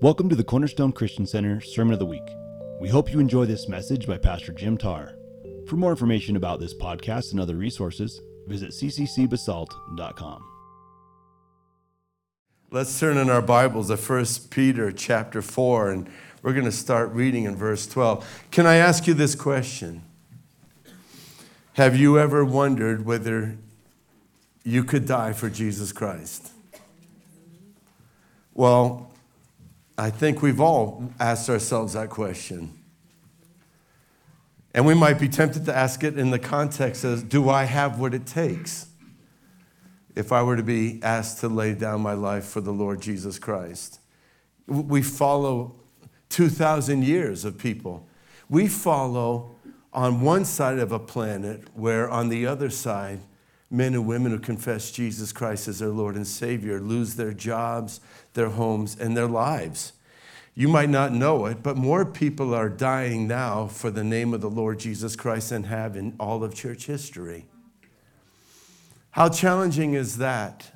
Welcome to the Cornerstone Christian Center Sermon of the Week. We hope you enjoy this message by Pastor Jim Tarr. For more information about this podcast and other resources, visit cccbasalt.com. Let's turn in our Bibles to 1 Peter chapter 4, and we're going to start reading in verse 12. Can I ask you this question? Have you ever wondered whether you could die for Jesus Christ? Well, I think we've all asked ourselves that question. And we might be tempted to ask it in the context of Do I have what it takes if I were to be asked to lay down my life for the Lord Jesus Christ? We follow 2,000 years of people. We follow on one side of a planet where on the other side, men and women who confess Jesus Christ as their Lord and Savior lose their jobs, their homes, and their lives. You might not know it, but more people are dying now for the name of the Lord Jesus Christ than have in all of church history. How challenging is that?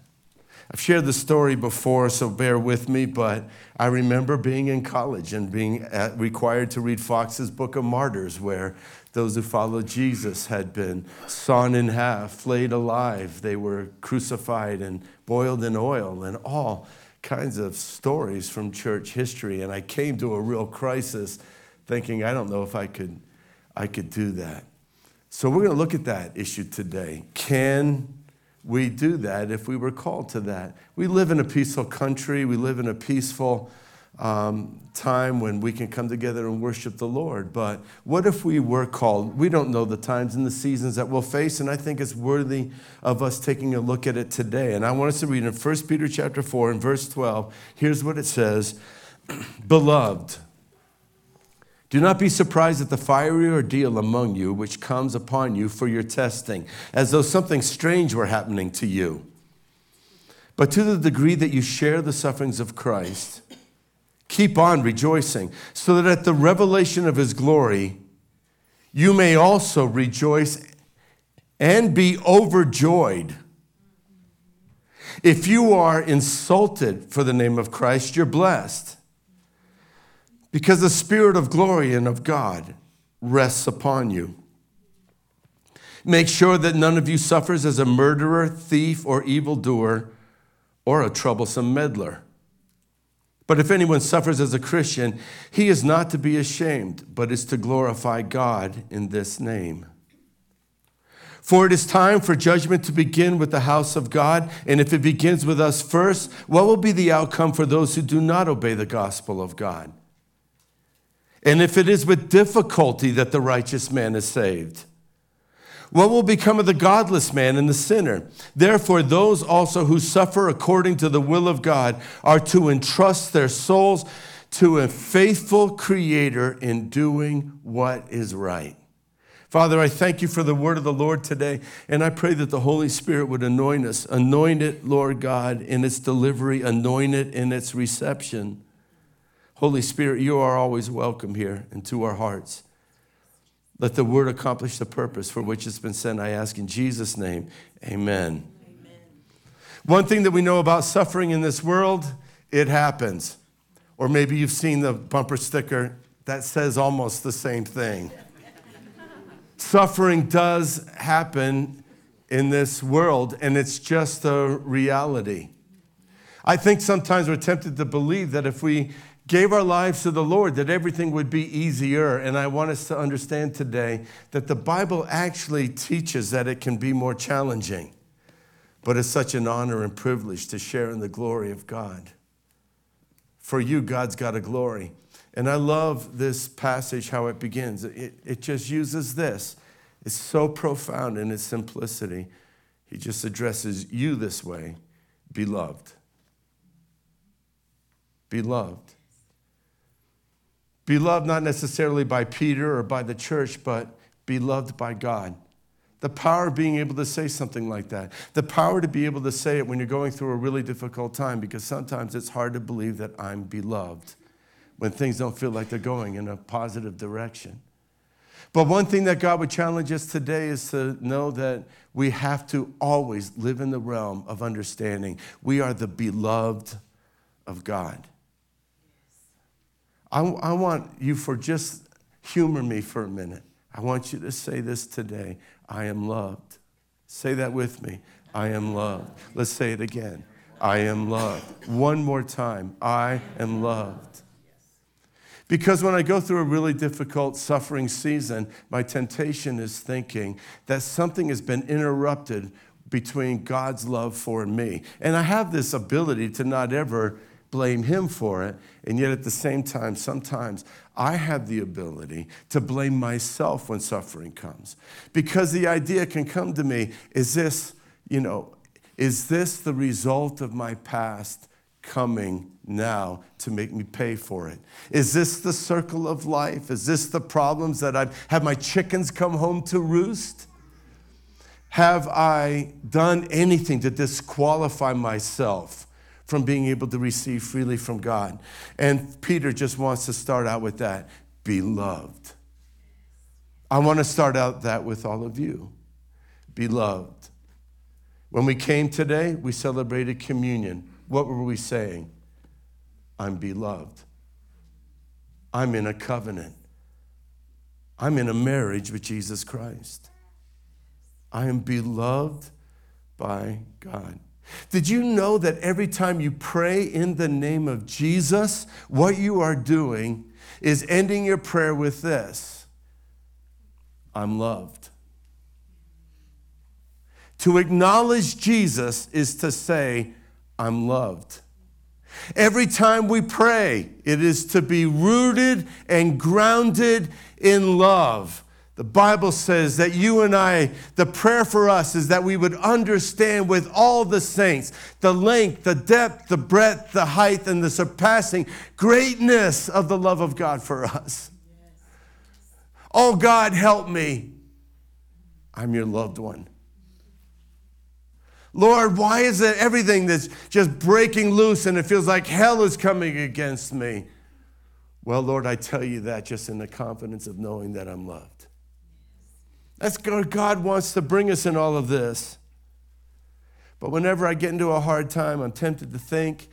I've shared the story before, so bear with me, but I remember being in college and being uh, required to read Fox's Book of Martyrs, where those who followed Jesus had been sawn in half, flayed alive, they were crucified and boiled in oil, and all kinds of stories from church history. And I came to a real crisis thinking, I don't know if I could, I could do that. So we're going to look at that issue today. Can we do that if we were called to that? We live in a peaceful country, we live in a peaceful um, time when we can come together and worship the Lord. But what if we were called? We don't know the times and the seasons that we'll face, and I think it's worthy of us taking a look at it today. And I want us to read in 1 Peter chapter 4 and verse 12. Here's what it says Beloved, do not be surprised at the fiery ordeal among you which comes upon you for your testing, as though something strange were happening to you. But to the degree that you share the sufferings of Christ, Keep on rejoicing, so that at the revelation of his glory, you may also rejoice and be overjoyed. If you are insulted for the name of Christ, you're blessed. Because the Spirit of glory and of God rests upon you. Make sure that none of you suffers as a murderer, thief, or evildoer, or a troublesome meddler. But if anyone suffers as a Christian, he is not to be ashamed, but is to glorify God in this name. For it is time for judgment to begin with the house of God. And if it begins with us first, what will be the outcome for those who do not obey the gospel of God? And if it is with difficulty that the righteous man is saved, what will become of the godless man and the sinner? Therefore, those also who suffer according to the will of God are to entrust their souls to a faithful Creator in doing what is right. Father, I thank you for the word of the Lord today, and I pray that the Holy Spirit would anoint us. Anoint it, Lord God, in its delivery, anoint it in its reception. Holy Spirit, you are always welcome here into our hearts. Let the word accomplish the purpose for which it's been sent. I ask in Jesus' name, amen. amen. One thing that we know about suffering in this world, it happens. Or maybe you've seen the bumper sticker that says almost the same thing. suffering does happen in this world, and it's just a reality. I think sometimes we're tempted to believe that if we gave our lives to the Lord, that everything would be easier. And I want us to understand today that the Bible actually teaches that it can be more challenging. But it's such an honor and privilege to share in the glory of God. For you, God's got a glory. And I love this passage, how it begins. It, it just uses this. It's so profound in its simplicity. He just addresses you this way beloved. Beloved. Beloved not necessarily by Peter or by the church, but beloved by God. The power of being able to say something like that. The power to be able to say it when you're going through a really difficult time, because sometimes it's hard to believe that I'm beloved when things don't feel like they're going in a positive direction. But one thing that God would challenge us today is to know that we have to always live in the realm of understanding. We are the beloved of God. I, I want you for just humor me for a minute. I want you to say this today I am loved. Say that with me. I am loved. Let's say it again. I am loved. One more time. I am loved. Because when I go through a really difficult suffering season, my temptation is thinking that something has been interrupted between God's love for me. And I have this ability to not ever blame Him for it. And yet at the same time, sometimes I have the ability to blame myself when suffering comes. Because the idea can come to me is this, you know, is this the result of my past coming now to make me pay for it? Is this the circle of life? Is this the problems that I've had my chickens come home to roost? Have I done anything to disqualify myself from being able to receive freely from God? And Peter just wants to start out with that beloved. I want to start out that with all of you. Beloved. When we came today, we celebrated communion. What were we saying? I'm beloved. I'm in a covenant. I'm in a marriage with Jesus Christ. I am beloved by God. Did you know that every time you pray in the name of Jesus, what you are doing is ending your prayer with this I'm loved. To acknowledge Jesus is to say, I'm loved. Every time we pray, it is to be rooted and grounded in love. The Bible says that you and I, the prayer for us is that we would understand with all the saints the length, the depth, the breadth, the height, and the surpassing greatness of the love of God for us. Oh God, help me. I'm your loved one. Lord, why is it everything that's just breaking loose and it feels like hell is coming against me? Well, Lord, I tell you that just in the confidence of knowing that I'm loved. That's what God wants to bring us in all of this. But whenever I get into a hard time, I'm tempted to think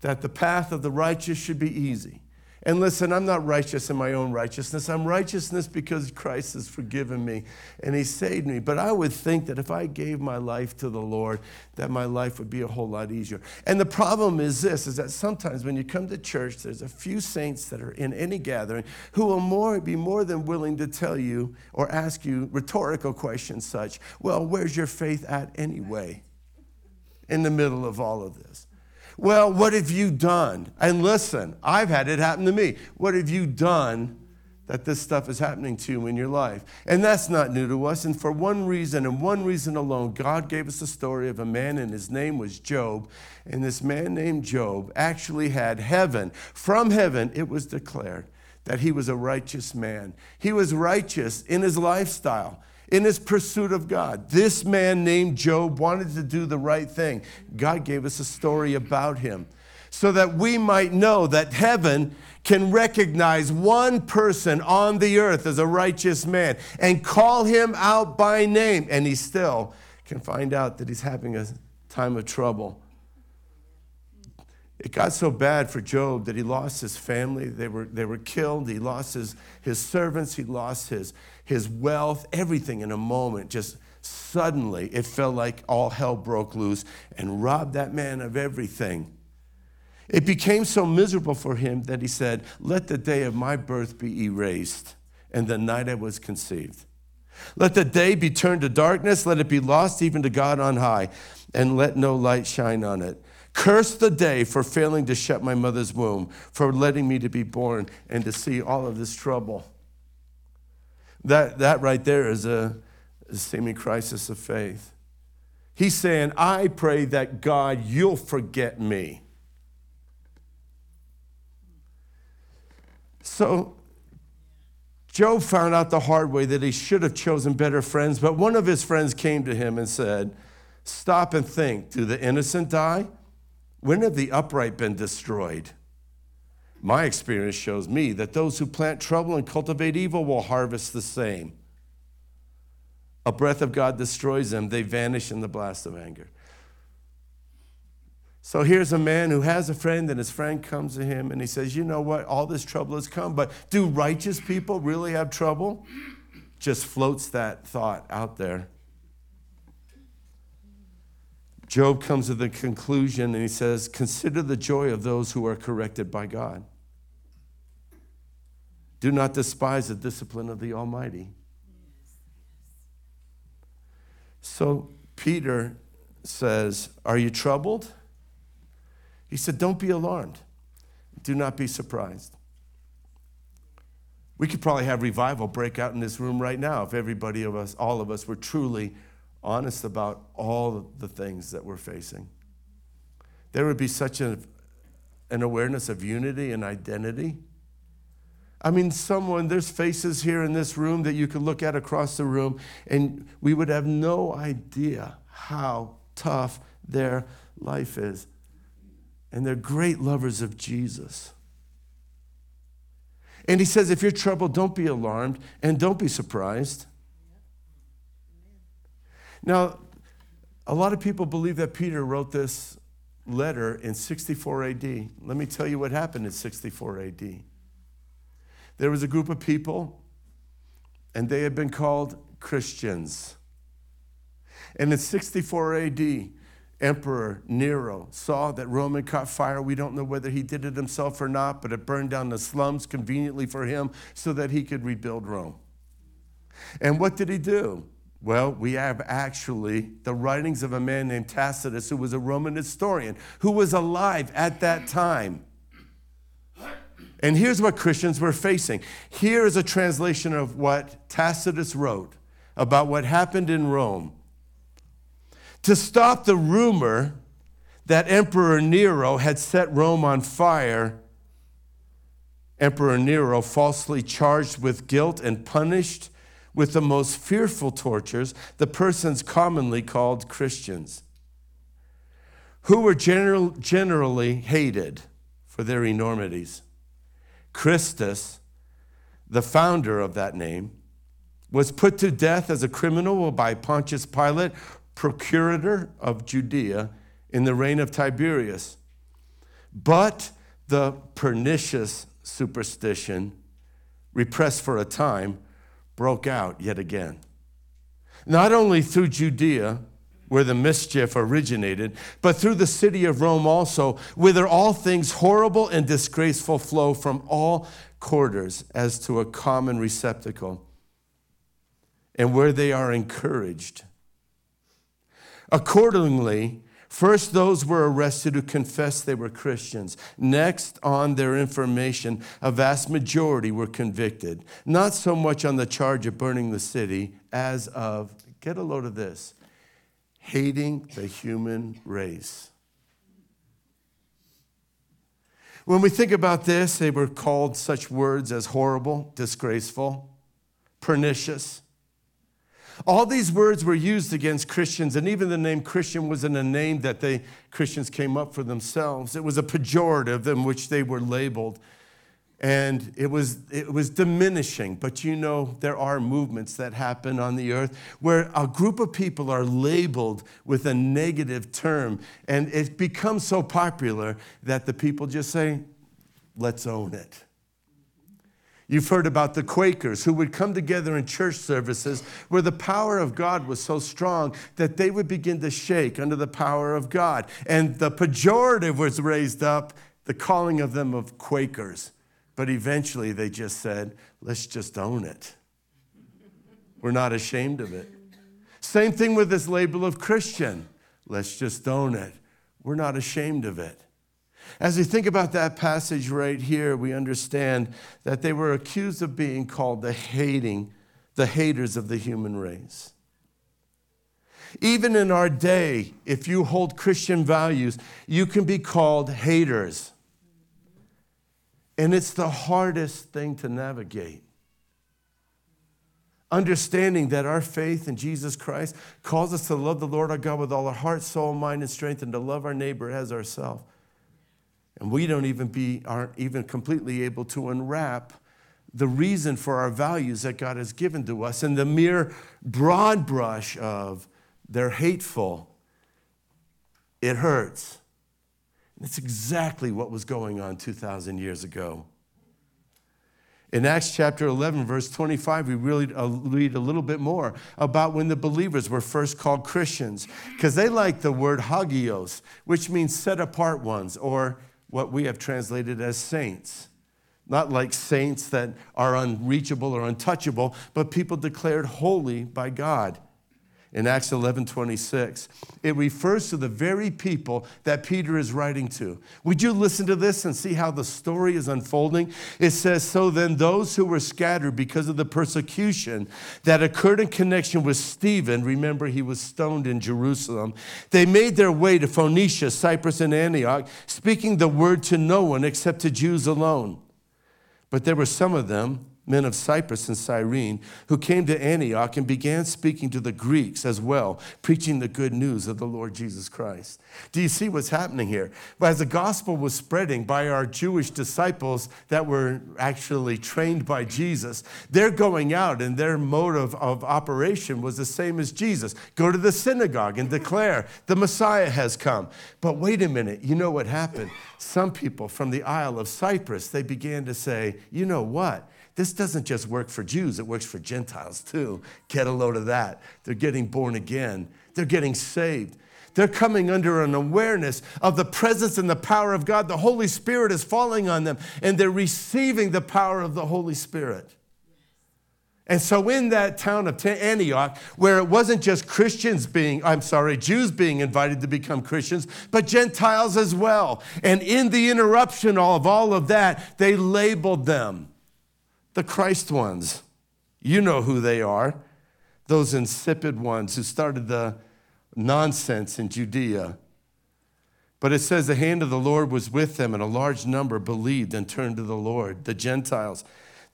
that the path of the righteous should be easy. And listen, I'm not righteous in my own righteousness. I'm righteousness because Christ has forgiven me and he saved me. But I would think that if I gave my life to the Lord, that my life would be a whole lot easier. And the problem is this is that sometimes when you come to church, there's a few saints that are in any gathering who will more be more than willing to tell you or ask you rhetorical questions such, well, where's your faith at anyway? In the middle of all of this. Well, what have you done? And listen, I've had it happen to me. What have you done that this stuff is happening to you in your life? And that's not new to us. And for one reason and one reason alone, God gave us the story of a man, and his name was Job. And this man named Job actually had heaven. From heaven, it was declared that he was a righteous man. He was righteous in his lifestyle in his pursuit of God. This man named Job wanted to do the right thing. God gave us a story about him so that we might know that heaven can recognize one person on the earth as a righteous man and call him out by name, and he still can find out that he's having a time of trouble. It got so bad for Job that he lost his family. They were, they were killed. He lost his, his servants. He lost his, his wealth, everything in a moment. Just suddenly, it felt like all hell broke loose and robbed that man of everything. It became so miserable for him that he said, Let the day of my birth be erased and the night I was conceived. Let the day be turned to darkness, let it be lost even to God on high, and let no light shine on it. Curse the day for failing to shut my mother's womb, for letting me to be born and to see all of this trouble. That, that right there is a, a seeming crisis of faith. He's saying, I pray that God, you'll forget me. So, Job found out the hard way that he should have chosen better friends, but one of his friends came to him and said, Stop and think do the innocent die? When have the upright been destroyed? My experience shows me that those who plant trouble and cultivate evil will harvest the same. A breath of God destroys them, they vanish in the blast of anger. So here's a man who has a friend, and his friend comes to him and he says, You know what? All this trouble has come, but do righteous people really have trouble? Just floats that thought out there. Job comes to the conclusion and he says, Consider the joy of those who are corrected by God. Do not despise the discipline of the Almighty. So Peter says, Are you troubled? He said, Don't be alarmed. Do not be surprised. We could probably have revival break out in this room right now if everybody of us, all of us, were truly honest about all the things that we're facing. There would be such a, an awareness of unity and identity. I mean, someone, there's faces here in this room that you could look at across the room, and we would have no idea how tough their life is. And they're great lovers of Jesus. And he says, if you're troubled, don't be alarmed and don't be surprised. Now, a lot of people believe that Peter wrote this letter in 64 AD. Let me tell you what happened in 64 AD. There was a group of people, and they had been called Christians. And in 64 AD, Emperor Nero saw that Rome had caught fire. We don't know whether he did it himself or not, but it burned down the slums conveniently for him so that he could rebuild Rome. And what did he do? Well, we have actually the writings of a man named Tacitus, who was a Roman historian, who was alive at that time. And here's what Christians were facing. Here is a translation of what Tacitus wrote about what happened in Rome. To stop the rumor that Emperor Nero had set Rome on fire, Emperor Nero, falsely charged with guilt and punished with the most fearful tortures the persons commonly called Christians, who were general, generally hated for their enormities. Christus, the founder of that name, was put to death as a criminal by Pontius Pilate, procurator of Judea, in the reign of Tiberius. But the pernicious superstition, repressed for a time, broke out yet again. Not only through Judea, where the mischief originated, but through the city of Rome also, whither all things horrible and disgraceful flow from all quarters as to a common receptacle, and where they are encouraged. Accordingly, First, those were arrested who confessed they were Christians. Next, on their information, a vast majority were convicted, not so much on the charge of burning the city as of, get a load of this, hating the human race. When we think about this, they were called such words as horrible, disgraceful, pernicious, all these words were used against Christians, and even the name Christian wasn't a name that they Christians came up for themselves. It was a pejorative in which they were labeled. And it was, it was diminishing. But you know, there are movements that happen on the earth where a group of people are labeled with a negative term. And it becomes so popular that the people just say, let's own it. You've heard about the Quakers who would come together in church services where the power of God was so strong that they would begin to shake under the power of God. And the pejorative was raised up, the calling of them of Quakers. But eventually they just said, let's just own it. We're not ashamed of it. Same thing with this label of Christian. Let's just own it. We're not ashamed of it. As we think about that passage right here, we understand that they were accused of being called the hating, the haters of the human race. Even in our day, if you hold Christian values, you can be called haters. And it's the hardest thing to navigate. Understanding that our faith in Jesus Christ calls us to love the Lord our God with all our heart, soul, mind, and strength, and to love our neighbor as ourselves. And we don't even be, aren't even completely able to unwrap the reason for our values that God has given to us. And the mere broad brush of they're hateful, it hurts. It's exactly what was going on 2,000 years ago. In Acts chapter 11, verse 25, we really uh, read a little bit more about when the believers were first called Christians, because they like the word hagios, which means set apart ones, or what we have translated as saints. Not like saints that are unreachable or untouchable, but people declared holy by God in Acts 11 26. It refers to the very people that Peter is writing to. Would you listen to this and see how the story is unfolding? It says, So then those who were scattered because of the persecution that occurred in connection with Stephen, remember he was stoned in Jerusalem, they made their way to Phoenicia, Cyprus, and Antioch, speaking the word to no one except to Jews alone. But there were some of them men of Cyprus and Cyrene, who came to Antioch and began speaking to the Greeks as well, preaching the good news of the Lord Jesus Christ. Do you see what's happening here? But As the gospel was spreading by our Jewish disciples that were actually trained by Jesus, they're going out and their mode of, of operation was the same as Jesus go to the synagogue and declare the Messiah has come. But wait a minute, you know what happened? Some people from the Isle of Cyprus, they began to say, you know what? This doesn't just work for Jews, it works for Gentiles too. Get a load of that. They're getting born again, they're getting saved. They're coming under an awareness of the presence and the power of God. The Holy Spirit is falling on them, and they're receiving the power of the Holy Spirit. And so, in that town of Antioch, where it wasn't just Christians being, I'm sorry, Jews being invited to become Christians, but Gentiles as well. And in the interruption of all of that, they labeled them the Christ ones. You know who they are those insipid ones who started the nonsense in Judea. But it says the hand of the Lord was with them, and a large number believed and turned to the Lord, the Gentiles.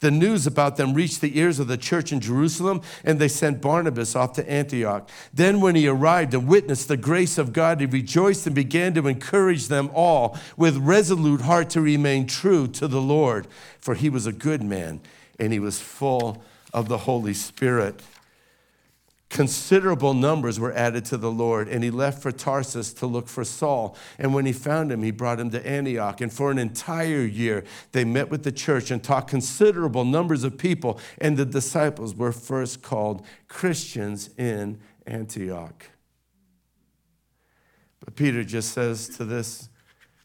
The news about them reached the ears of the church in Jerusalem, and they sent Barnabas off to Antioch. Then, when he arrived and witnessed the grace of God, he rejoiced and began to encourage them all with resolute heart to remain true to the Lord, for he was a good man and he was full of the Holy Spirit considerable numbers were added to the Lord, and he left for Tarsus to look for Saul. And when he found him, he brought him to Antioch. And for an entire year, they met with the church and taught considerable numbers of people. And the disciples were first called Christians in Antioch. But Peter just says to this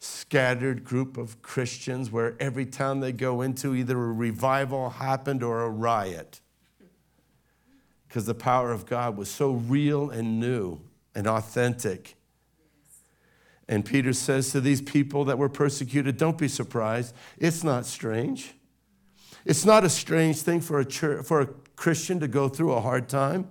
scattered group of Christians where every town they go into, either a revival happened or a riot because the power of God was so real and new and authentic. And Peter says to these people that were persecuted, Don't be surprised. It's not strange. It's not a strange thing for a, church, for a Christian to go through a hard time.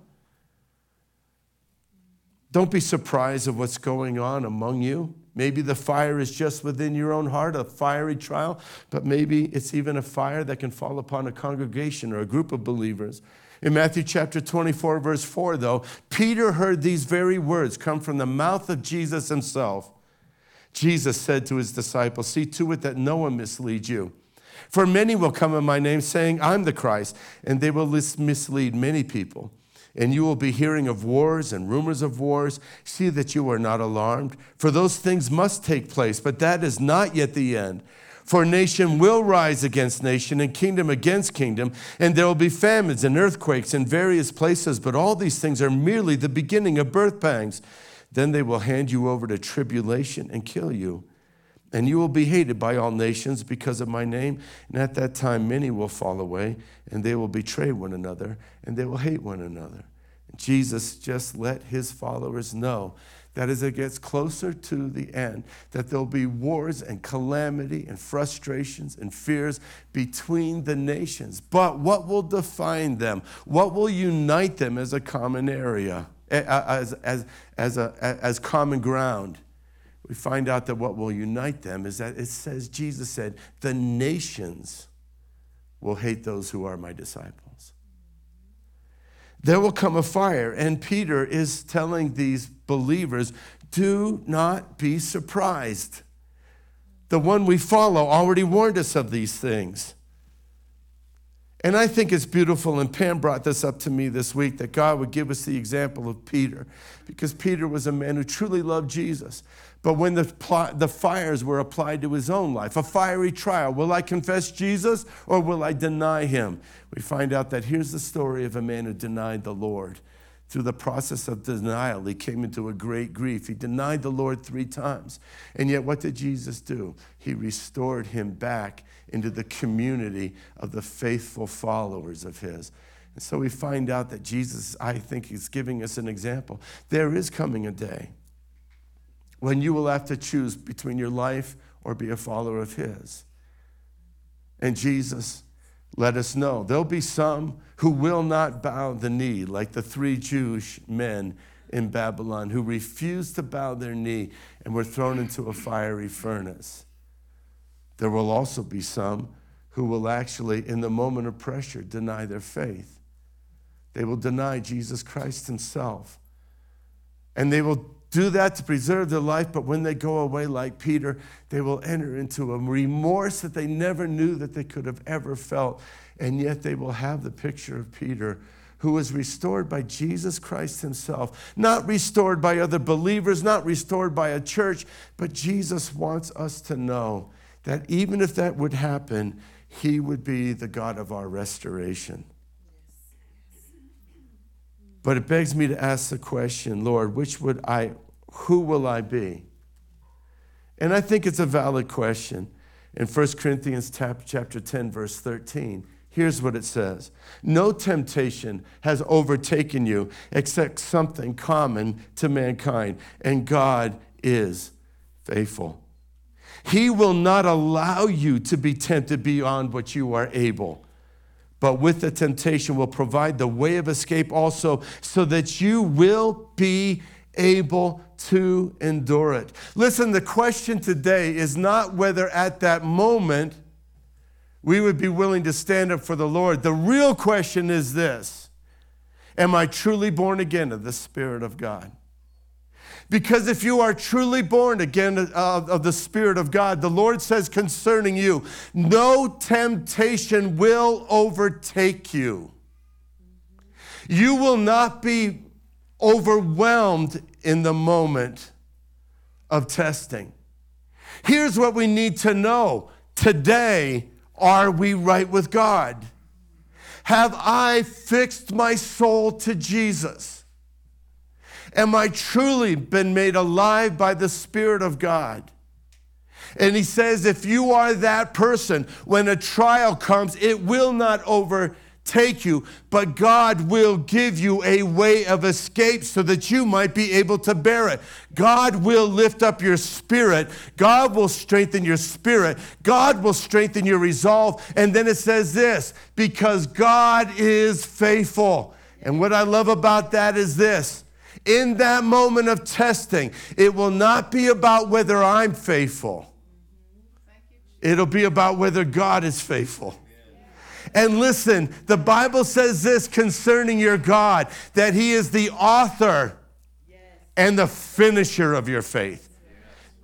Don't be surprised of what's going on among you. Maybe the fire is just within your own heart, a fiery trial, but maybe it's even a fire that can fall upon a congregation or a group of believers. In Matthew chapter 24, verse 4, though, Peter heard these very words come from the mouth of Jesus himself. Jesus said to his disciples, See to it that no one misleads you. For many will come in my name, saying, I'm the Christ, and they will mislead many people. And you will be hearing of wars and rumors of wars. See that you are not alarmed, for those things must take place, but that is not yet the end. For nation will rise against nation and kingdom against kingdom, and there will be famines and earthquakes in various places, but all these things are merely the beginning of birth pangs. Then they will hand you over to tribulation and kill you. And you will be hated by all nations because of my name. And at that time, many will fall away, and they will betray one another, and they will hate one another. Jesus just let his followers know that as it gets closer to the end, that there'll be wars and calamity and frustrations and fears between the nations. But what will define them? What will unite them as a common area, as, as, as, a, as common ground? We find out that what will unite them is that it says, Jesus said, the nations will hate those who are my disciples there will come a fire. And Peter is telling these believers do not be surprised. The one we follow already warned us of these things. And I think it's beautiful, and Pam brought this up to me this week that God would give us the example of Peter, because Peter was a man who truly loved Jesus. But when the, pl- the fires were applied to his own life, a fiery trial, will I confess Jesus or will I deny him? We find out that here's the story of a man who denied the Lord. Through the process of denial, he came into a great grief. He denied the Lord three times. And yet, what did Jesus do? He restored him back into the community of the faithful followers of his. And so we find out that Jesus, I think, is giving us an example. There is coming a day when you will have to choose between your life or be a follower of his. And Jesus let us know. There'll be some who will not bow the knee, like the three Jewish men in Babylon who refused to bow their knee and were thrown into a fiery furnace. There will also be some who will actually, in the moment of pressure, deny their faith. They will deny Jesus Christ Himself. And they will do that to preserve their life, but when they go away like Peter, they will enter into a remorse that they never knew that they could have ever felt. And yet they will have the picture of Peter who was restored by Jesus Christ himself, not restored by other believers, not restored by a church, but Jesus wants us to know that even if that would happen, he would be the God of our restoration. But it begs me to ask the question, Lord, which would I who will I be? And I think it's a valid question. In 1 Corinthians chapter 10 verse 13, here's what it says. No temptation has overtaken you except something common to mankind, and God is faithful. He will not allow you to be tempted beyond what you are able but with the temptation will provide the way of escape also, so that you will be able to endure it. Listen, the question today is not whether at that moment we would be willing to stand up for the Lord. The real question is this Am I truly born again of the Spirit of God? Because if you are truly born again of the Spirit of God, the Lord says concerning you, no temptation will overtake you. You will not be overwhelmed in the moment of testing. Here's what we need to know today are we right with God? Have I fixed my soul to Jesus? Am I truly been made alive by the Spirit of God? And he says, if you are that person, when a trial comes, it will not overtake you, but God will give you a way of escape so that you might be able to bear it. God will lift up your spirit. God will strengthen your spirit. God will strengthen your resolve. And then it says this because God is faithful. And what I love about that is this. In that moment of testing, it will not be about whether I'm faithful. It'll be about whether God is faithful. And listen, the Bible says this concerning your God that He is the author and the finisher of your faith.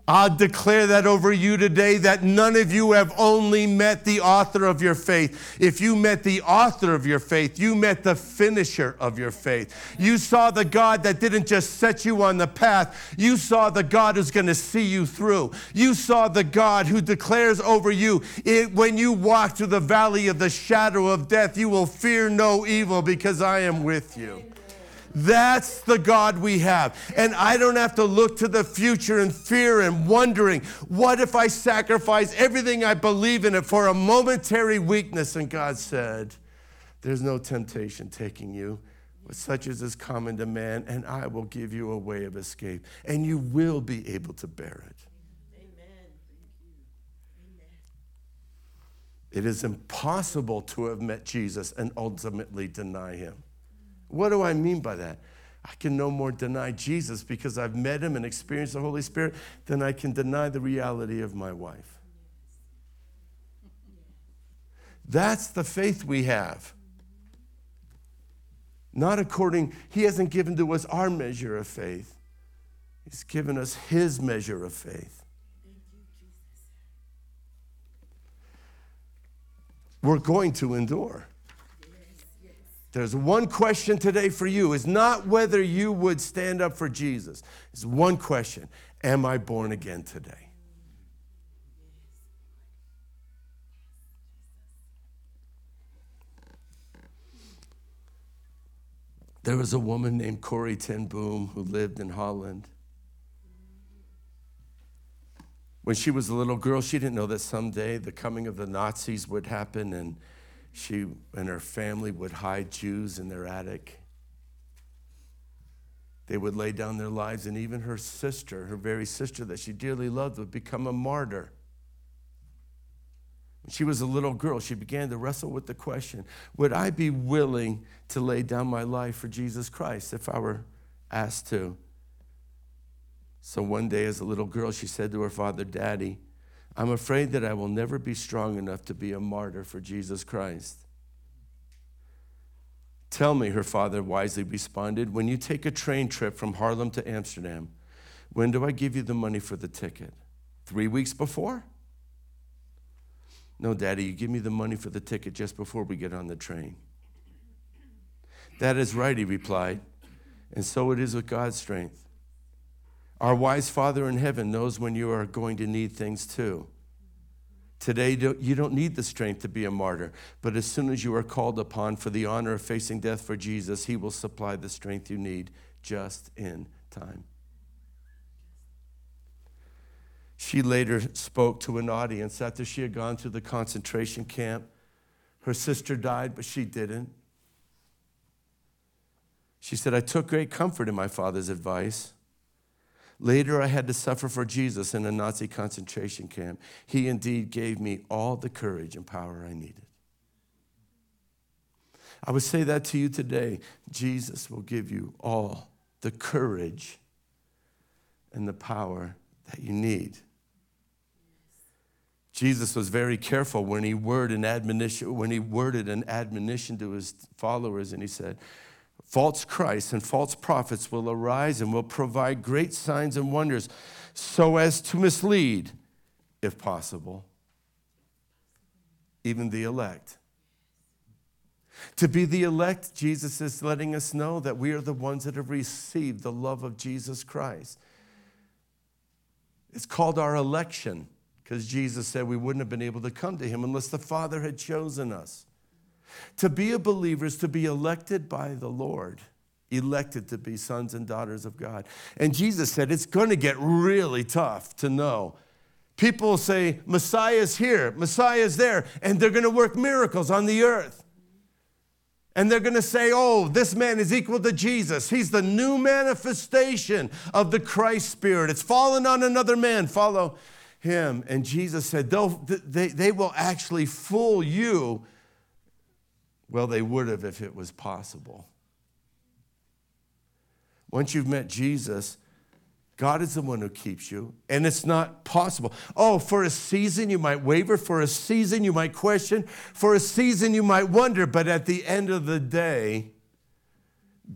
I declare that over you today that none of you have only met the author of your faith. If you met the author of your faith, you met the finisher of your faith. You saw the God that didn't just set you on the path, you saw the God who's going to see you through. You saw the God who declares over you it, when you walk through the valley of the shadow of death, you will fear no evil because I am with you. That's the God we have. And I don't have to look to the future in fear and wondering, what if I sacrifice everything I believe in it for a momentary weakness? And God said, There's no temptation taking you, such as is common to man, and I will give you a way of escape, and you will be able to bear it. Amen. Amen. It is impossible to have met Jesus and ultimately deny him. What do I mean by that? I can no more deny Jesus because I've met him and experienced the Holy Spirit than I can deny the reality of my wife. That's the faith we have. Not according, he hasn't given to us our measure of faith, he's given us his measure of faith. We're going to endure. There's one question today for you. It's not whether you would stand up for Jesus. It's one question Am I born again today? There was a woman named Corrie ten Boom who lived in Holland. When she was a little girl, she didn't know that someday the coming of the Nazis would happen and she and her family would hide Jews in their attic. They would lay down their lives, and even her sister, her very sister that she dearly loved, would become a martyr. When she was a little girl, she began to wrestle with the question Would I be willing to lay down my life for Jesus Christ if I were asked to? So one day, as a little girl, she said to her father, Daddy, I'm afraid that I will never be strong enough to be a martyr for Jesus Christ. Tell me, her father wisely responded, when you take a train trip from Haarlem to Amsterdam, when do I give you the money for the ticket? Three weeks before? No, Daddy, you give me the money for the ticket just before we get on the train. That is right, he replied. And so it is with God's strength. Our wise Father in heaven knows when you are going to need things too. Today, you don't need the strength to be a martyr, but as soon as you are called upon for the honor of facing death for Jesus, He will supply the strength you need just in time. She later spoke to an audience after she had gone through the concentration camp. Her sister died, but she didn't. She said, I took great comfort in my father's advice. Later, I had to suffer for Jesus in a Nazi concentration camp. He indeed gave me all the courage and power I needed. I would say that to you today. Jesus will give you all the courage and the power that you need. Jesus was very careful when he worded an admonition, when he worded an admonition to his followers, and he said, False Christs and false prophets will arise and will provide great signs and wonders so as to mislead, if possible, even the elect. To be the elect, Jesus is letting us know that we are the ones that have received the love of Jesus Christ. It's called our election because Jesus said we wouldn't have been able to come to him unless the Father had chosen us. To be a believer is to be elected by the Lord, elected to be sons and daughters of God. And Jesus said it's going to get really tough to know. People say, Messiah's here, Messiah's there, and they're going to work miracles on the earth. And they're going to say, oh, this man is equal to Jesus. He's the new manifestation of the Christ Spirit. It's fallen on another man. Follow him. And Jesus said, they, they will actually fool you. Well, they would have if it was possible. Once you've met Jesus, God is the one who keeps you, and it's not possible. Oh, for a season you might waver, for a season you might question, for a season you might wonder, but at the end of the day,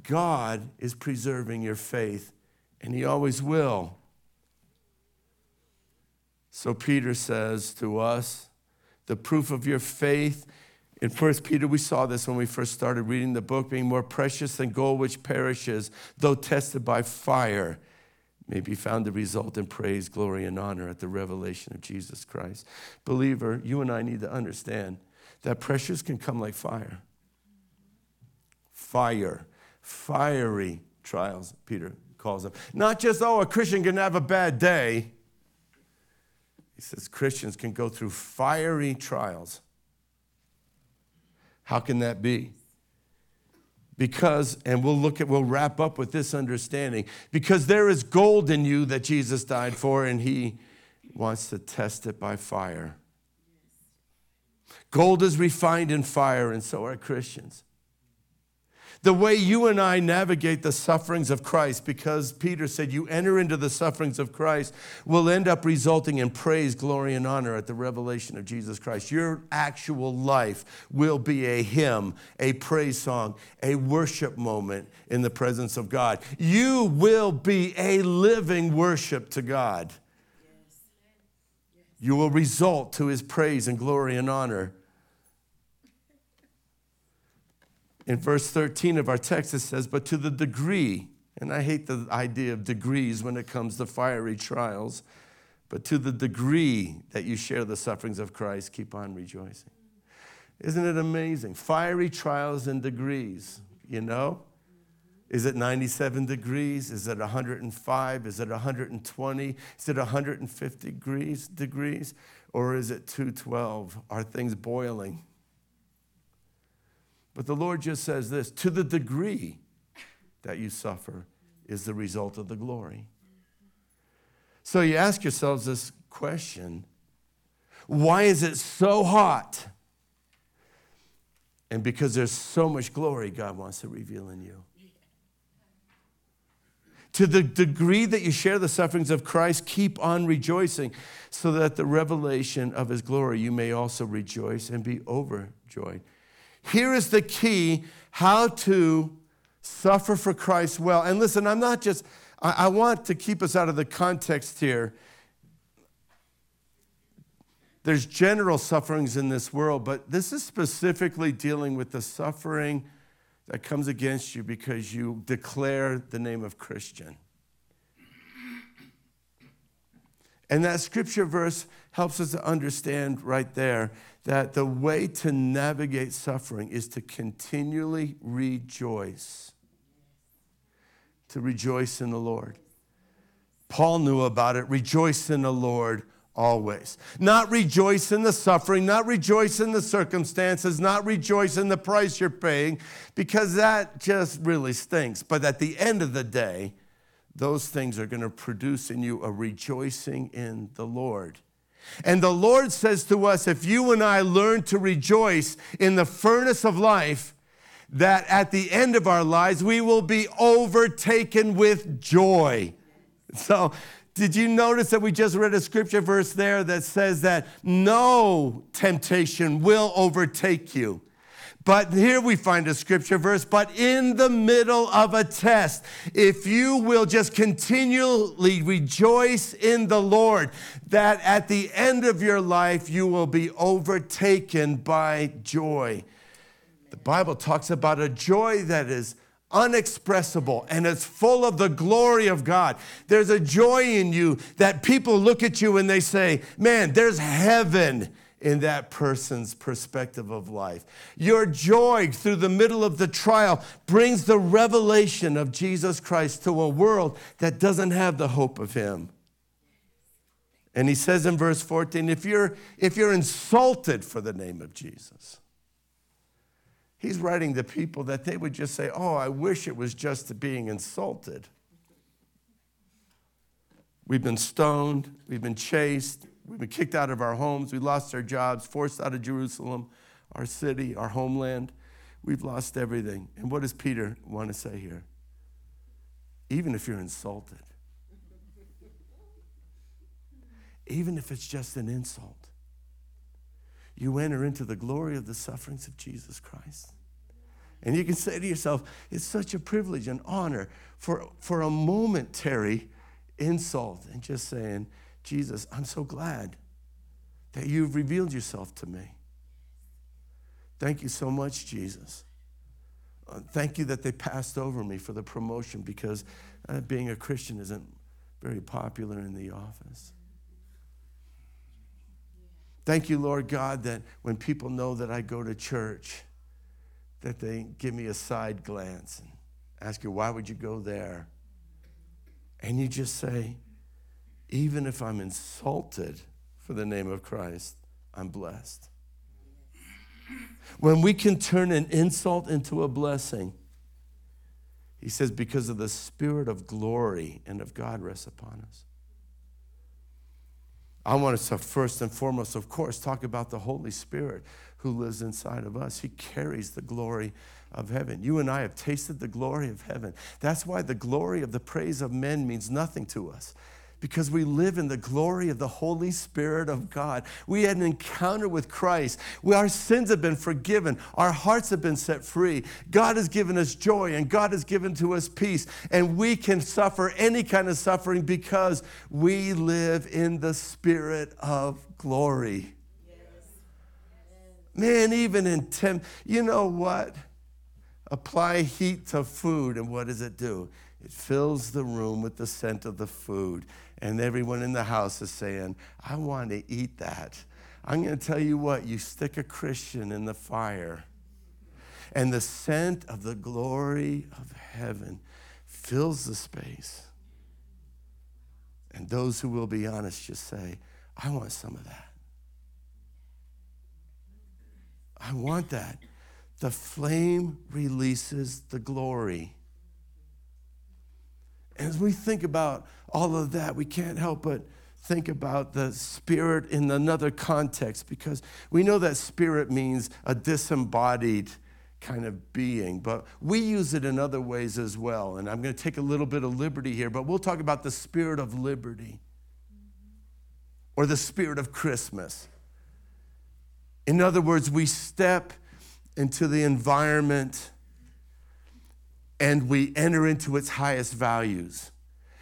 God is preserving your faith, and He always will. So Peter says to us, the proof of your faith. In 1 Peter, we saw this when we first started reading the book, being more precious than gold which perishes, though tested by fire, may be found to result in praise, glory, and honor at the revelation of Jesus Christ. Believer, you and I need to understand that pressures can come like fire. Fire, fiery trials, Peter calls them. Not just, oh, a Christian can have a bad day. He says Christians can go through fiery trials. How can that be? Because, and we'll look at, we'll wrap up with this understanding because there is gold in you that Jesus died for, and he wants to test it by fire. Gold is refined in fire, and so are Christians the way you and I navigate the sufferings of Christ, because Peter said, You enter into the sufferings of Christ, will end up resulting in praise, glory, and honor at the revelation of Jesus Christ. Your actual life will be a hymn, a praise song, a worship moment in the presence of God. You will be a living worship to God. You will result to his praise and glory and honor In verse 13 of our text, it says, But to the degree, and I hate the idea of degrees when it comes to fiery trials, but to the degree that you share the sufferings of Christ, keep on rejoicing. Isn't it amazing? Fiery trials and degrees, you know? Is it 97 degrees? Is it 105? Is it 120? Is it 150 degrees, degrees? Or is it 212? Are things boiling? But the Lord just says this to the degree that you suffer is the result of the glory. So you ask yourselves this question why is it so hot? And because there's so much glory God wants to reveal in you. To the degree that you share the sufferings of Christ, keep on rejoicing, so that the revelation of his glory you may also rejoice and be overjoyed. Here is the key how to suffer for Christ well. And listen, I'm not just, I, want to keep us out of the context here. There's general sufferings in this world, but this is specifically dealing with the suffering that comes against you because you declare the name of Christian. And that scripture verse helps us to understand right there that the way to navigate suffering is to continually rejoice. To rejoice in the Lord. Paul knew about it. Rejoice in the Lord always. Not rejoice in the suffering, not rejoice in the circumstances, not rejoice in the price you're paying, because that just really stinks. But at the end of the day, those things are going to produce in you a rejoicing in the Lord. And the Lord says to us if you and I learn to rejoice in the furnace of life, that at the end of our lives we will be overtaken with joy. So, did you notice that we just read a scripture verse there that says that no temptation will overtake you? But here we find a scripture verse, but in the middle of a test, if you will just continually rejoice in the Lord, that at the end of your life you will be overtaken by joy. The Bible talks about a joy that is unexpressible and it's full of the glory of God. There's a joy in you that people look at you and they say, Man, there's heaven in that person's perspective of life. Your joy through the middle of the trial brings the revelation of Jesus Christ to a world that doesn't have the hope of Him. And he says in verse 14 if you're, if you're insulted for the name of Jesus, He's writing to people that they would just say, Oh, I wish it was just being insulted. We've been stoned, we've been chased, we've been kicked out of our homes, we lost our jobs, forced out of Jerusalem, our city, our homeland. We've lost everything. And what does Peter want to say here? Even if you're insulted, even if it's just an insult, you enter into the glory of the sufferings of Jesus Christ. And you can say to yourself, it's such a privilege and honor for, for a momentary insult and just saying, Jesus, I'm so glad that you've revealed yourself to me. Thank you so much, Jesus. Uh, thank you that they passed over me for the promotion because uh, being a Christian isn't very popular in the office. Thank you, Lord God, that when people know that I go to church, that they give me a side glance and ask you, why would you go there? And you just say, even if I'm insulted for the name of Christ, I'm blessed. When we can turn an insult into a blessing, he says, because of the spirit of glory and of God rests upon us. I want us to first and foremost, of course, talk about the Holy Spirit who lives inside of us. He carries the glory of heaven. You and I have tasted the glory of heaven. That's why the glory of the praise of men means nothing to us because we live in the glory of the Holy Spirit of God. We had an encounter with Christ. We, our sins have been forgiven. Our hearts have been set free. God has given us joy and God has given to us peace. And we can suffer any kind of suffering because we live in the Spirit of glory. Man, even in temp, you know what? Apply heat to food, and what does it do? It fills the room with the scent of the food. And everyone in the house is saying, I want to eat that. I'm going to tell you what, you stick a Christian in the fire, and the scent of the glory of heaven fills the space. And those who will be honest just say, I want some of that. I want that. The flame releases the glory. As we think about all of that, we can't help but think about the spirit in another context because we know that spirit means a disembodied kind of being, but we use it in other ways as well. And I'm going to take a little bit of liberty here, but we'll talk about the spirit of liberty or the spirit of Christmas. In other words, we step into the environment and we enter into its highest values.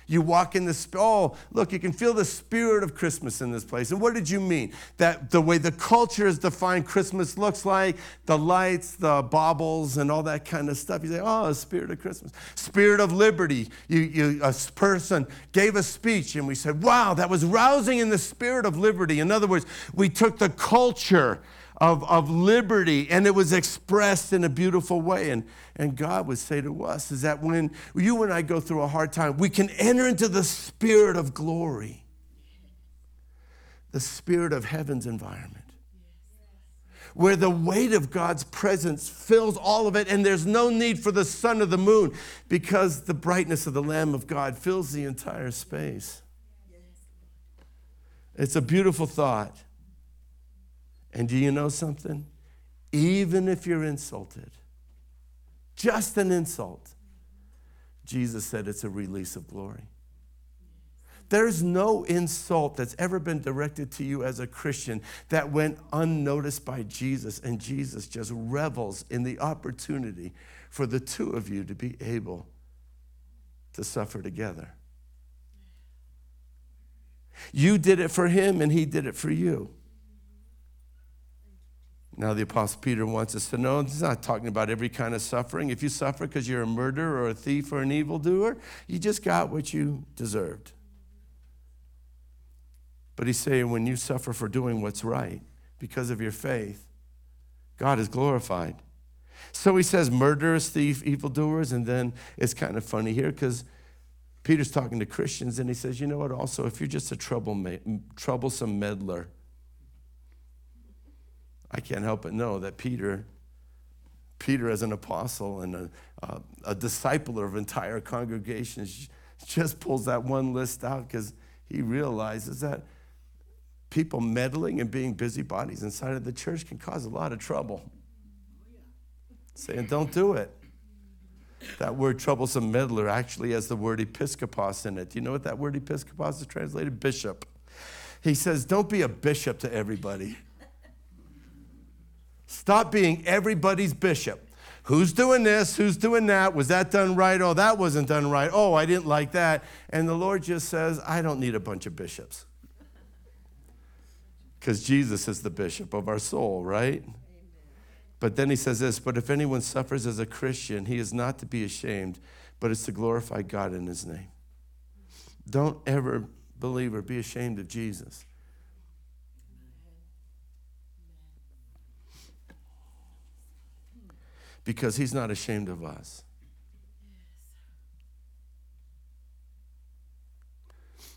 You walk in the, oh, look, you can feel the spirit of Christmas in this place. And what did you mean? That the way the culture has defined Christmas looks like, the lights, the baubles, and all that kind of stuff. You say, oh, the spirit of Christmas. Spirit of liberty. You, you, a person gave a speech, and we said, wow, that was rousing in the spirit of liberty. In other words, we took the culture of, of liberty, and it was expressed in a beautiful way. And, and God would say to us is that when you and I go through a hard time, we can enter into the spirit of glory, the spirit of heaven's environment. Where the weight of God's presence fills all of it, and there's no need for the sun or the moon because the brightness of the Lamb of God fills the entire space. It's a beautiful thought. And do you know something? Even if you're insulted, just an insult, Jesus said it's a release of glory. There's no insult that's ever been directed to you as a Christian that went unnoticed by Jesus, and Jesus just revels in the opportunity for the two of you to be able to suffer together. You did it for him, and he did it for you. Now, the Apostle Peter wants us to know he's not talking about every kind of suffering. If you suffer because you're a murderer or a thief or an evildoer, you just got what you deserved. But he's saying when you suffer for doing what's right because of your faith, God is glorified. So he says murderers, thief, evildoers, and then it's kind of funny here because Peter's talking to Christians and he says, you know what, also, if you're just a trouble, troublesome meddler, I can't help but know that Peter, Peter as an apostle and a, a, a discipler of entire congregations, just pulls that one list out because he realizes that people meddling and being busybodies inside of the church can cause a lot of trouble. Saying, don't do it. That word troublesome meddler actually has the word episkopos in it. Do you know what that word episkopos is translated? Bishop. He says, don't be a bishop to everybody. Stop being everybody's bishop. Who's doing this? Who's doing that? Was that done right? Oh, that wasn't done right. Oh, I didn't like that. And the Lord just says, I don't need a bunch of bishops. Because Jesus is the bishop of our soul, right? Amen. But then he says this But if anyone suffers as a Christian, he is not to be ashamed, but is to glorify God in his name. Don't ever believe or be ashamed of Jesus. Because he's not ashamed of us.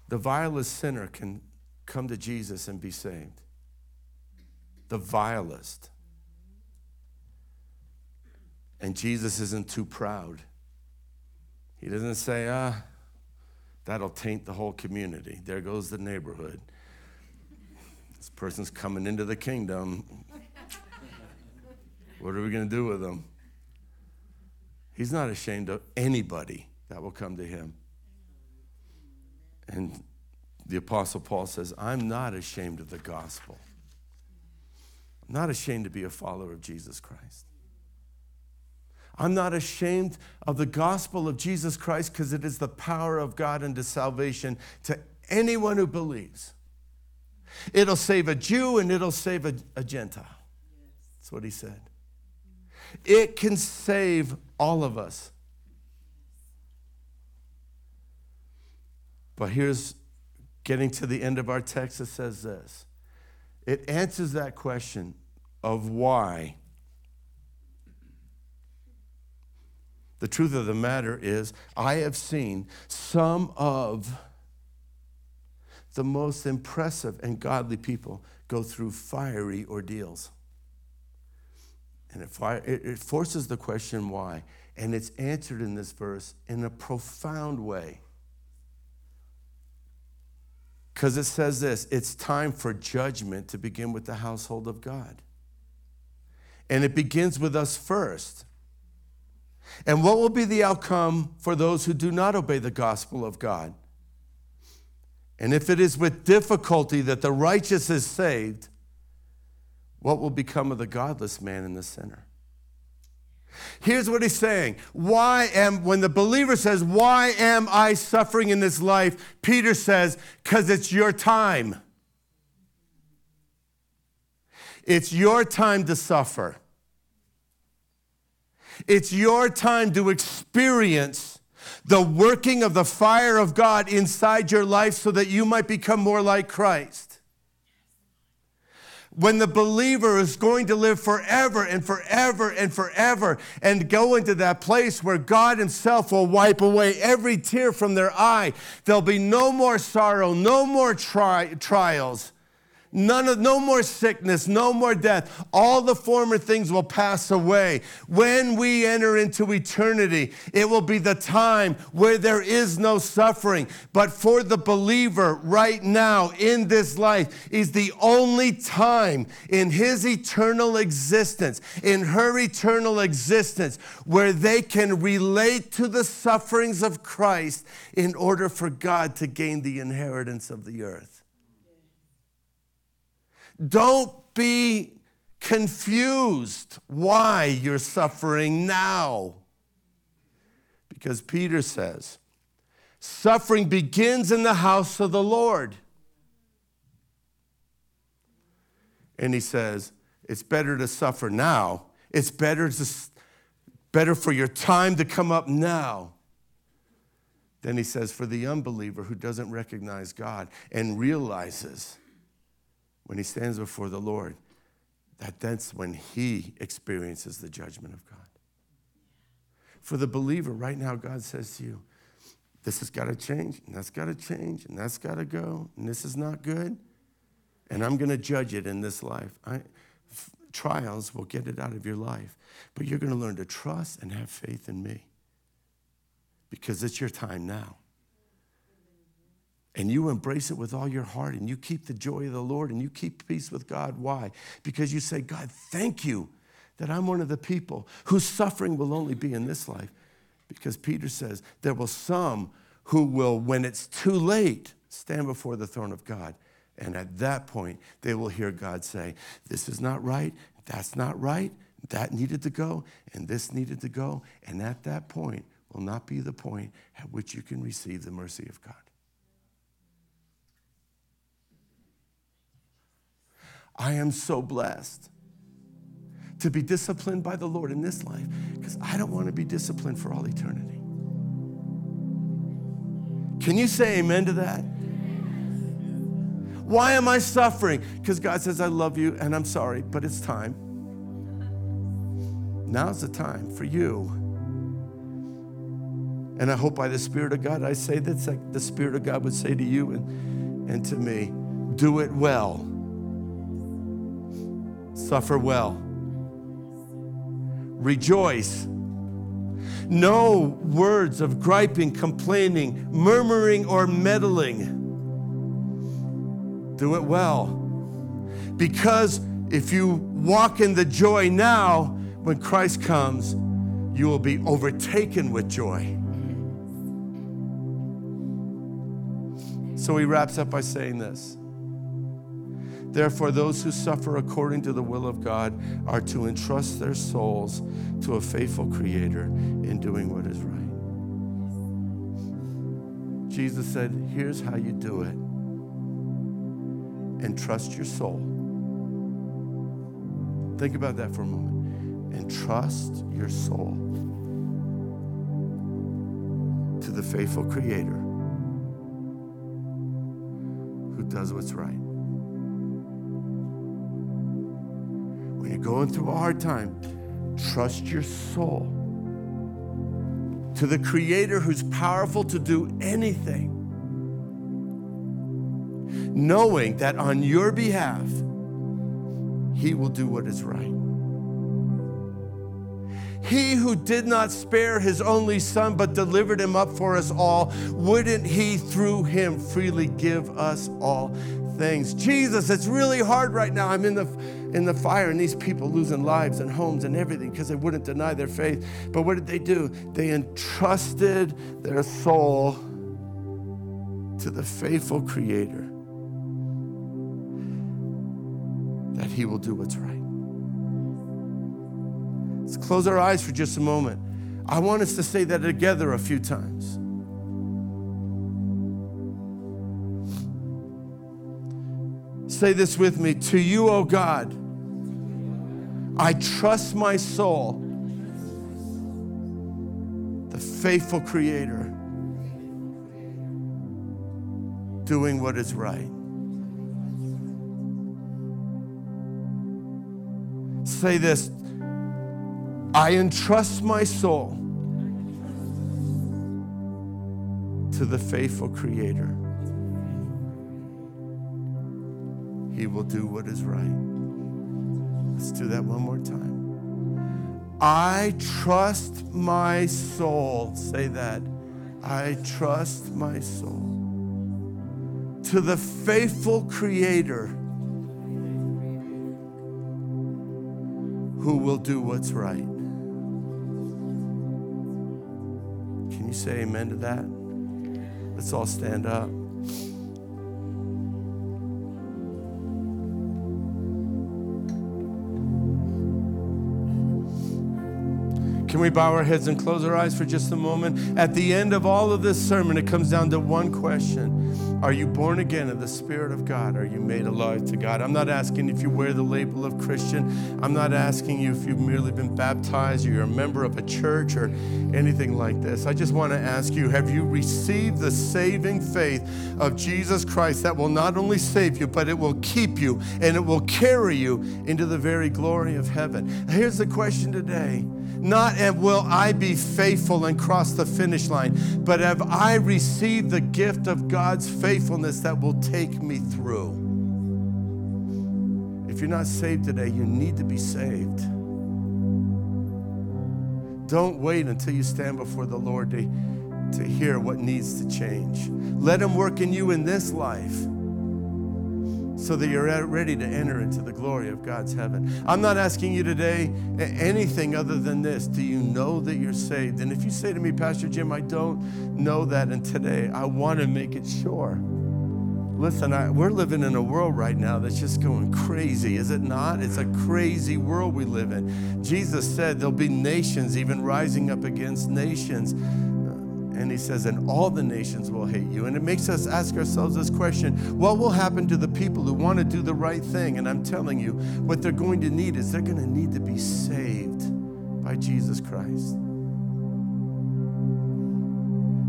The vilest sinner can come to Jesus and be saved. The vilest. And Jesus isn't too proud. He doesn't say, ah, that'll taint the whole community. There goes the neighborhood. This person's coming into the kingdom. What are we going to do with them? He's not ashamed of anybody that will come to him. And the Apostle Paul says, I'm not ashamed of the gospel. I'm not ashamed to be a follower of Jesus Christ. I'm not ashamed of the gospel of Jesus Christ because it is the power of God unto salvation to anyone who believes. It'll save a Jew and it'll save a, a Gentile. That's what he said. It can save all of us. But here's getting to the end of our text, it says this it answers that question of why. The truth of the matter is, I have seen some of the most impressive and godly people go through fiery ordeals. And it, it, forces the question why. And it's answered in this verse in a profound way. Because it says this it's time for judgment to begin with the household of God. And it begins with us first. And what will be the outcome for those who do not obey the gospel of God? And if it is with difficulty that the righteous is saved, what will become of the godless man and the sinner? Here's what he's saying. Why am, when the believer says, Why am I suffering in this life? Peter says, Because it's your time. It's your time to suffer. It's your time to experience the working of the fire of God inside your life so that you might become more like Christ when the believer is going to live forever and forever and forever and go into that place where God Himself will wipe away every tear from their eye, there'll be no more sorrow, no more tri- trials. None of, no more sickness, no more death. All the former things will pass away. When we enter into eternity, it will be the time where there is no suffering. But for the believer right now in this life is the only time in his eternal existence, in her eternal existence, where they can relate to the sufferings of Christ in order for God to gain the inheritance of the earth. Don't be confused why you're suffering now. Because Peter says, suffering begins in the house of the Lord. And he says, it's better to suffer now. It's better, to, better for your time to come up now. Then he says, for the unbeliever who doesn't recognize God and realizes when he stands before the Lord, that that's when he experiences the judgment of God. For the believer, right now, God says to you, this has got to change, and that's got to change, and that's got to go, and this is not good, and I'm going to judge it in this life. I, f- trials will get it out of your life, but you're going to learn to trust and have faith in me because it's your time now and you embrace it with all your heart and you keep the joy of the Lord and you keep peace with God. Why? Because you say, God, thank you that I'm one of the people whose suffering will only be in this life. Because Peter says, there will some who will, when it's too late, stand before the throne of God. And at that point, they will hear God say, This is not right, that's not right, that needed to go, and this needed to go. And at that point will not be the point at which you can receive the mercy of God. I am so blessed to be disciplined by the Lord in this life because I don't want to be disciplined for all eternity. Can you say amen to that? Why am I suffering? Because God says, I love you and I'm sorry, but it's time. Now's the time for you. And I hope by the Spirit of God, I say that like the Spirit of God would say to you and, and to me, do it well Suffer well. Rejoice. No words of griping, complaining, murmuring, or meddling. Do it well. Because if you walk in the joy now, when Christ comes, you will be overtaken with joy. So he wraps up by saying this. Therefore, those who suffer according to the will of God are to entrust their souls to a faithful Creator in doing what is right. Jesus said, Here's how you do it and trust your soul. Think about that for a moment. and trust your soul to the faithful Creator who does what's right. When you're going through a hard time, trust your soul to the Creator who's powerful to do anything, knowing that on your behalf, He will do what is right. He who did not spare his only son but delivered him up for us all, wouldn't he through him freely give us all things? Jesus, it's really hard right now. I'm in the in the fire and these people losing lives and homes and everything because they wouldn't deny their faith. But what did they do? They entrusted their soul to the faithful creator that he will do what's right. Let's close our eyes for just a moment. I want us to say that together a few times. Say this with me. To you, O God, I trust my soul, the faithful Creator, doing what is right. Say this I entrust my soul to the faithful Creator. He will do what is right. Let's do that one more time. I trust my soul. Say that. I trust my soul to the faithful Creator who will do what's right. Can you say amen to that? Let's all stand up. Can we bow our heads and close our eyes for just a moment? At the end of all of this sermon, it comes down to one question Are you born again of the Spirit of God? Are you made alive to God? I'm not asking if you wear the label of Christian. I'm not asking you if you've merely been baptized or you're a member of a church or anything like this. I just want to ask you Have you received the saving faith of Jesus Christ that will not only save you, but it will keep you and it will carry you into the very glory of heaven? Here's the question today. Not have will I be faithful and cross the finish line, but have I received the gift of God's faithfulness that will take me through? If you're not saved today, you need to be saved. Don't wait until you stand before the Lord to, to hear what needs to change. Let Him work in you in this life so that you're ready to enter into the glory of God's heaven. I'm not asking you today anything other than this. Do you know that you're saved? And if you say to me, Pastor Jim, I don't know that, and today I want to make it sure. Listen, I, we're living in a world right now that's just going crazy, is it not? It's a crazy world we live in. Jesus said there'll be nations even rising up against nations. And he says, and all the nations will hate you. And it makes us ask ourselves this question what will happen to the people who want to do the right thing? And I'm telling you, what they're going to need is they're going to need to be saved by Jesus Christ.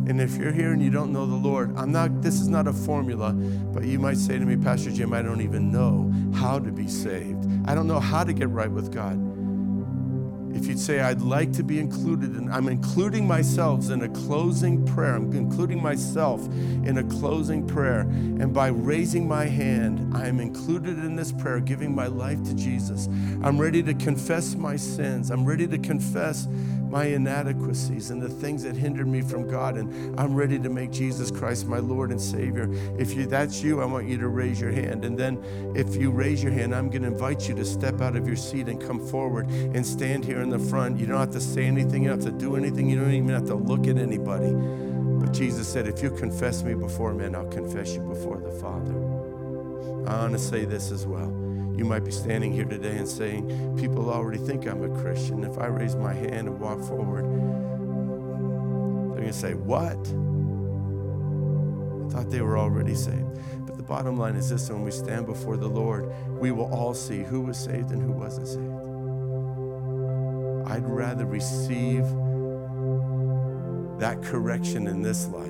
And if you're here and you don't know the Lord, I'm not, this is not a formula, but you might say to me, Pastor Jim, I don't even know how to be saved. I don't know how to get right with God if you'd say, I'd like to be included, and I'm including myself in a closing prayer. I'm including myself in a closing prayer. And by raising my hand, I am included in this prayer, giving my life to Jesus. I'm ready to confess my sins. I'm ready to confess my inadequacies and the things that hindered me from God. And I'm ready to make Jesus Christ my Lord and Savior. If you, that's you, I want you to raise your hand. And then if you raise your hand, I'm going to invite you to step out of your seat and come forward and stand here in the front. You don't have to say anything, you don't have to do anything, you don't even have to look at anybody. But Jesus said, If you confess me before men, I'll confess you before the Father. I want to say this as well. You might be standing here today and saying, People already think I'm a Christian. If I raise my hand and walk forward, they're going to say, What? I thought they were already saved. But the bottom line is this when we stand before the Lord, we will all see who was saved and who wasn't saved. I'd rather receive that correction in this life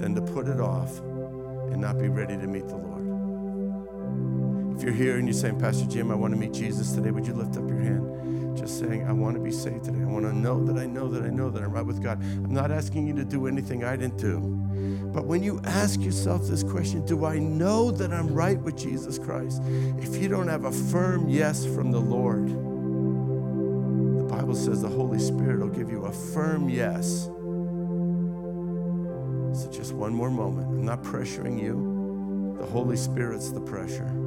than to put it off and not be ready to meet the Lord. If you're here and you're saying, Pastor Jim, I want to meet Jesus today, would you lift up your hand? Just saying, I want to be saved today. I want to know that I know that I know that I'm right with God. I'm not asking you to do anything I didn't do. But when you ask yourself this question, do I know that I'm right with Jesus Christ? If you don't have a firm yes from the Lord, the Bible says the Holy Spirit will give you a firm yes. So just one more moment. I'm not pressuring you. The Holy Spirit's the pressure.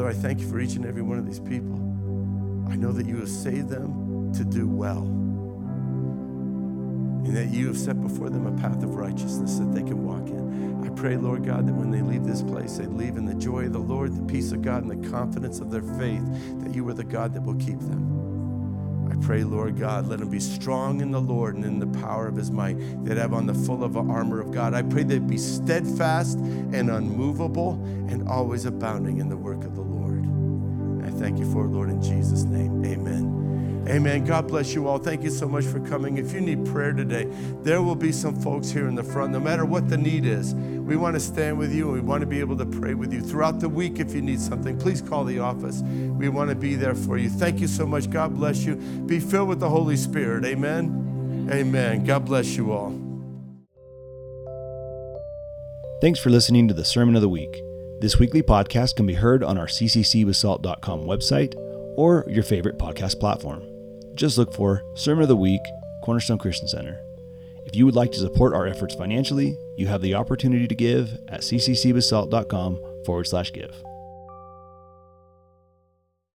Father, I thank you for each and every one of these people. I know that you have saved them to do well. And that you have set before them a path of righteousness that they can walk in. I pray, Lord God, that when they leave this place, they leave in the joy of the Lord, the peace of God, and the confidence of their faith that you are the God that will keep them. I pray, Lord God, let them be strong in the Lord and in the power of his might. They'd have on the full of the armor of God. I pray they'd be steadfast and unmovable and always abounding in the work of the Lord. Thank you for it, Lord, in Jesus' name. Amen. Amen. God bless you all. Thank you so much for coming. If you need prayer today, there will be some folks here in the front, no matter what the need is. We want to stand with you and we want to be able to pray with you throughout the week. If you need something, please call the office. We want to be there for you. Thank you so much. God bless you. Be filled with the Holy Spirit. Amen. Amen. God bless you all. Thanks for listening to the Sermon of the Week. This weekly podcast can be heard on our cccbasalt.com website or your favorite podcast platform. Just look for Sermon of the Week, Cornerstone Christian Center. If you would like to support our efforts financially, you have the opportunity to give at cccbasalt.com forward slash give.